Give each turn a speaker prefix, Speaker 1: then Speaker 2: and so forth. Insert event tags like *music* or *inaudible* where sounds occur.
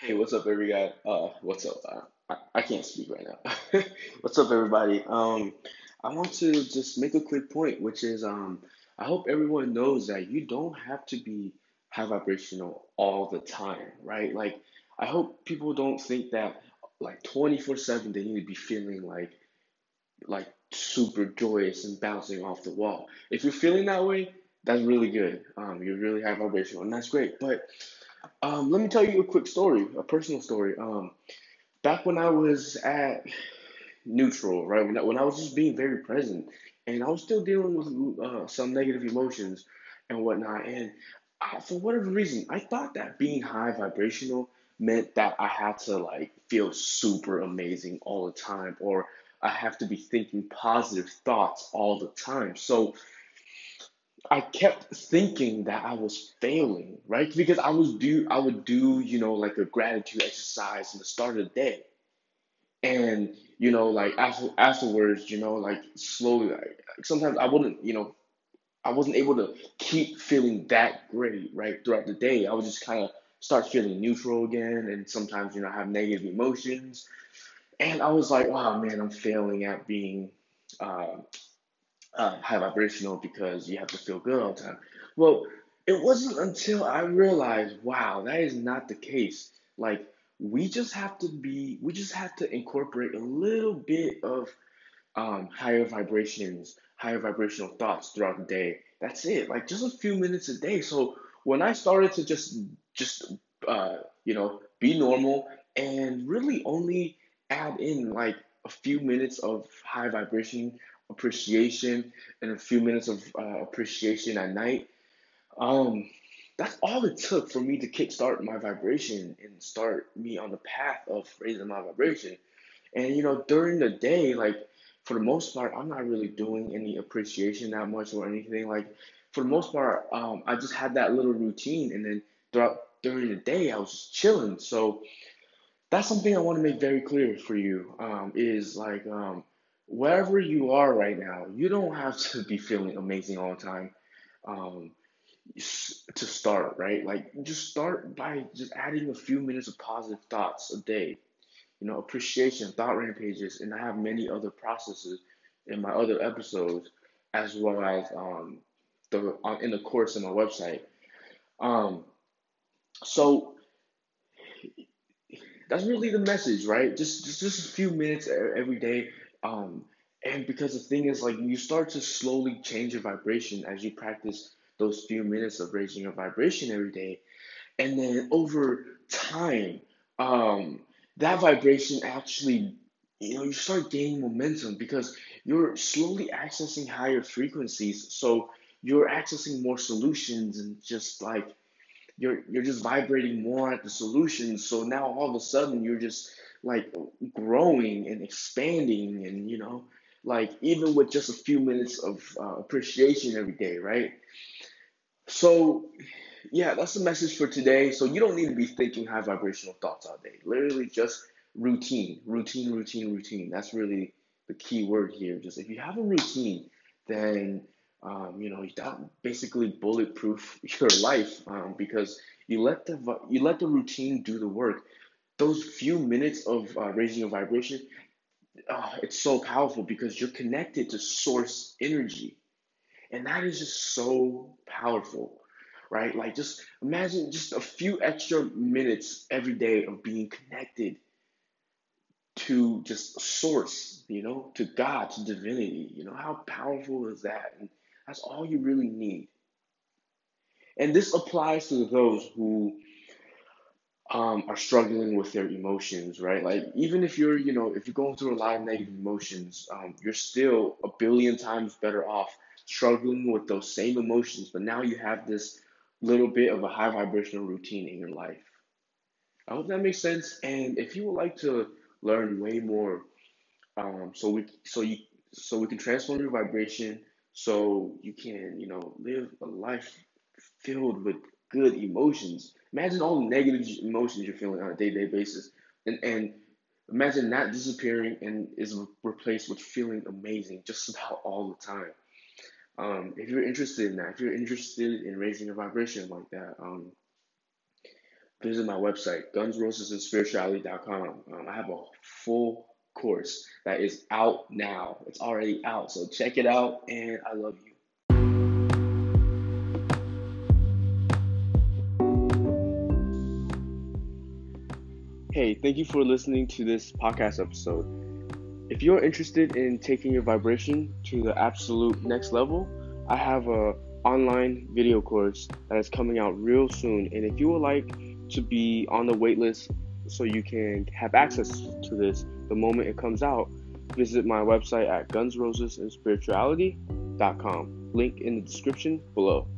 Speaker 1: Hey, what's up, everybody? Uh, what's up? I, I can't speak right now. *laughs* What's up, everybody? Um, I want to just make a quick point, which is um, I hope everyone knows that you don't have to be high vibrational all the time, right? Like, I hope people don't think that like 24/7 they need to be feeling like like super joyous and bouncing off the wall. If you're feeling that way, that's really good. Um, you're really high vibrational, and that's great. But um, let me tell you a quick story, a personal story. Um, back when I was at neutral, right? When I, when I was just being very present, and I was still dealing with uh, some negative emotions and whatnot. And I, for whatever reason, I thought that being high vibrational meant that I had to like feel super amazing all the time, or I have to be thinking positive thoughts all the time. So I kept thinking that I was failing, right? Because I was do I would do, you know, like a gratitude exercise in the start of the day. And, you know, like after afterwards, you know, like slowly like sometimes I wouldn't, you know, I wasn't able to keep feeling that great, right, throughout the day. I would just kind of start feeling neutral again and sometimes, you know, have negative emotions. And I was like, oh man, I'm failing at being uh, uh, high vibrational because you have to feel good all the time. Well, it wasn't until I realized, wow, that is not the case. Like, we just have to be, we just have to incorporate a little bit of um, higher vibrations, higher vibrational thoughts throughout the day. That's it. Like just a few minutes a day. So when I started to just, just, uh, you know, be normal and really only add in like a few minutes of high vibration appreciation and a few minutes of uh, appreciation at night. Um, that's all it took for me to kickstart my vibration and start me on the path of raising my vibration. And you know, during the day, like for the most part, I'm not really doing any appreciation that much or anything. Like for the most part, um, I just had that little routine, and then throughout during the day, I was just chilling. So that's something I want to make very clear for you. Um, is like um, wherever you are right now, you don't have to be feeling amazing all the time. Um, to start, right? Like just start by just adding a few minutes of positive thoughts a day. You know, appreciation, thought rampages, and I have many other processes in my other episodes, as well as um, the on, in the course on my website. Um, so that's really the message, right? Just just just a few minutes every day. Um, and because the thing is, like, you start to slowly change your vibration as you practice those few minutes of raising your vibration every day, and then over time, um, that vibration actually, you know, you start gaining momentum because you're slowly accessing higher frequencies. So you're accessing more solutions and just like you're you're just vibrating more at the solution. So now all of a sudden you're just like growing and expanding and you know like even with just a few minutes of uh, appreciation every day, right? So yeah, that's the message for today. So you don't need to be thinking high vibrational thoughts all day. Literally just routine, routine, routine, routine. That's really the key word here. Just if you have a routine, then um, you know that basically bulletproof *laughs* your life um, because you let the you let the routine do the work. Those few minutes of uh, raising your vibration, uh, it's so powerful because you're connected to source energy, and that is just so powerful, right? Like just imagine just a few extra minutes every day of being connected to just source, you know, to God, to divinity. You know, how powerful is that? And that's all you really need. And this applies to those who um, are struggling with their emotions, right? Like, even if you're, you know, if you're going through a lot of negative emotions, um, you're still a billion times better off struggling with those same emotions, but now you have this little bit of a high vibrational routine in your life. I hope that makes sense. And if you would like to learn way more, um, so we so you so we can transform your vibration, so you can you know live a life filled with good emotions. Imagine all the negative emotions you're feeling on a day to day basis, and and imagine that disappearing and is replaced with feeling amazing just about all the time. Um, if you're interested in that, if you're interested in raising your vibration like that, um, visit my website, gunsrosesandspirituality.com. Um, I have a full course that is out now. It's already out. So check it out, and I love you. Hey, thank you for listening to this podcast episode. If you're interested in taking your vibration to the absolute next level, I have a online video course that is coming out real soon. And if you would like to be on the waitlist so you can have access to this the moment it comes out, visit my website at gunsrosesandspirituality.com. Link in the description below.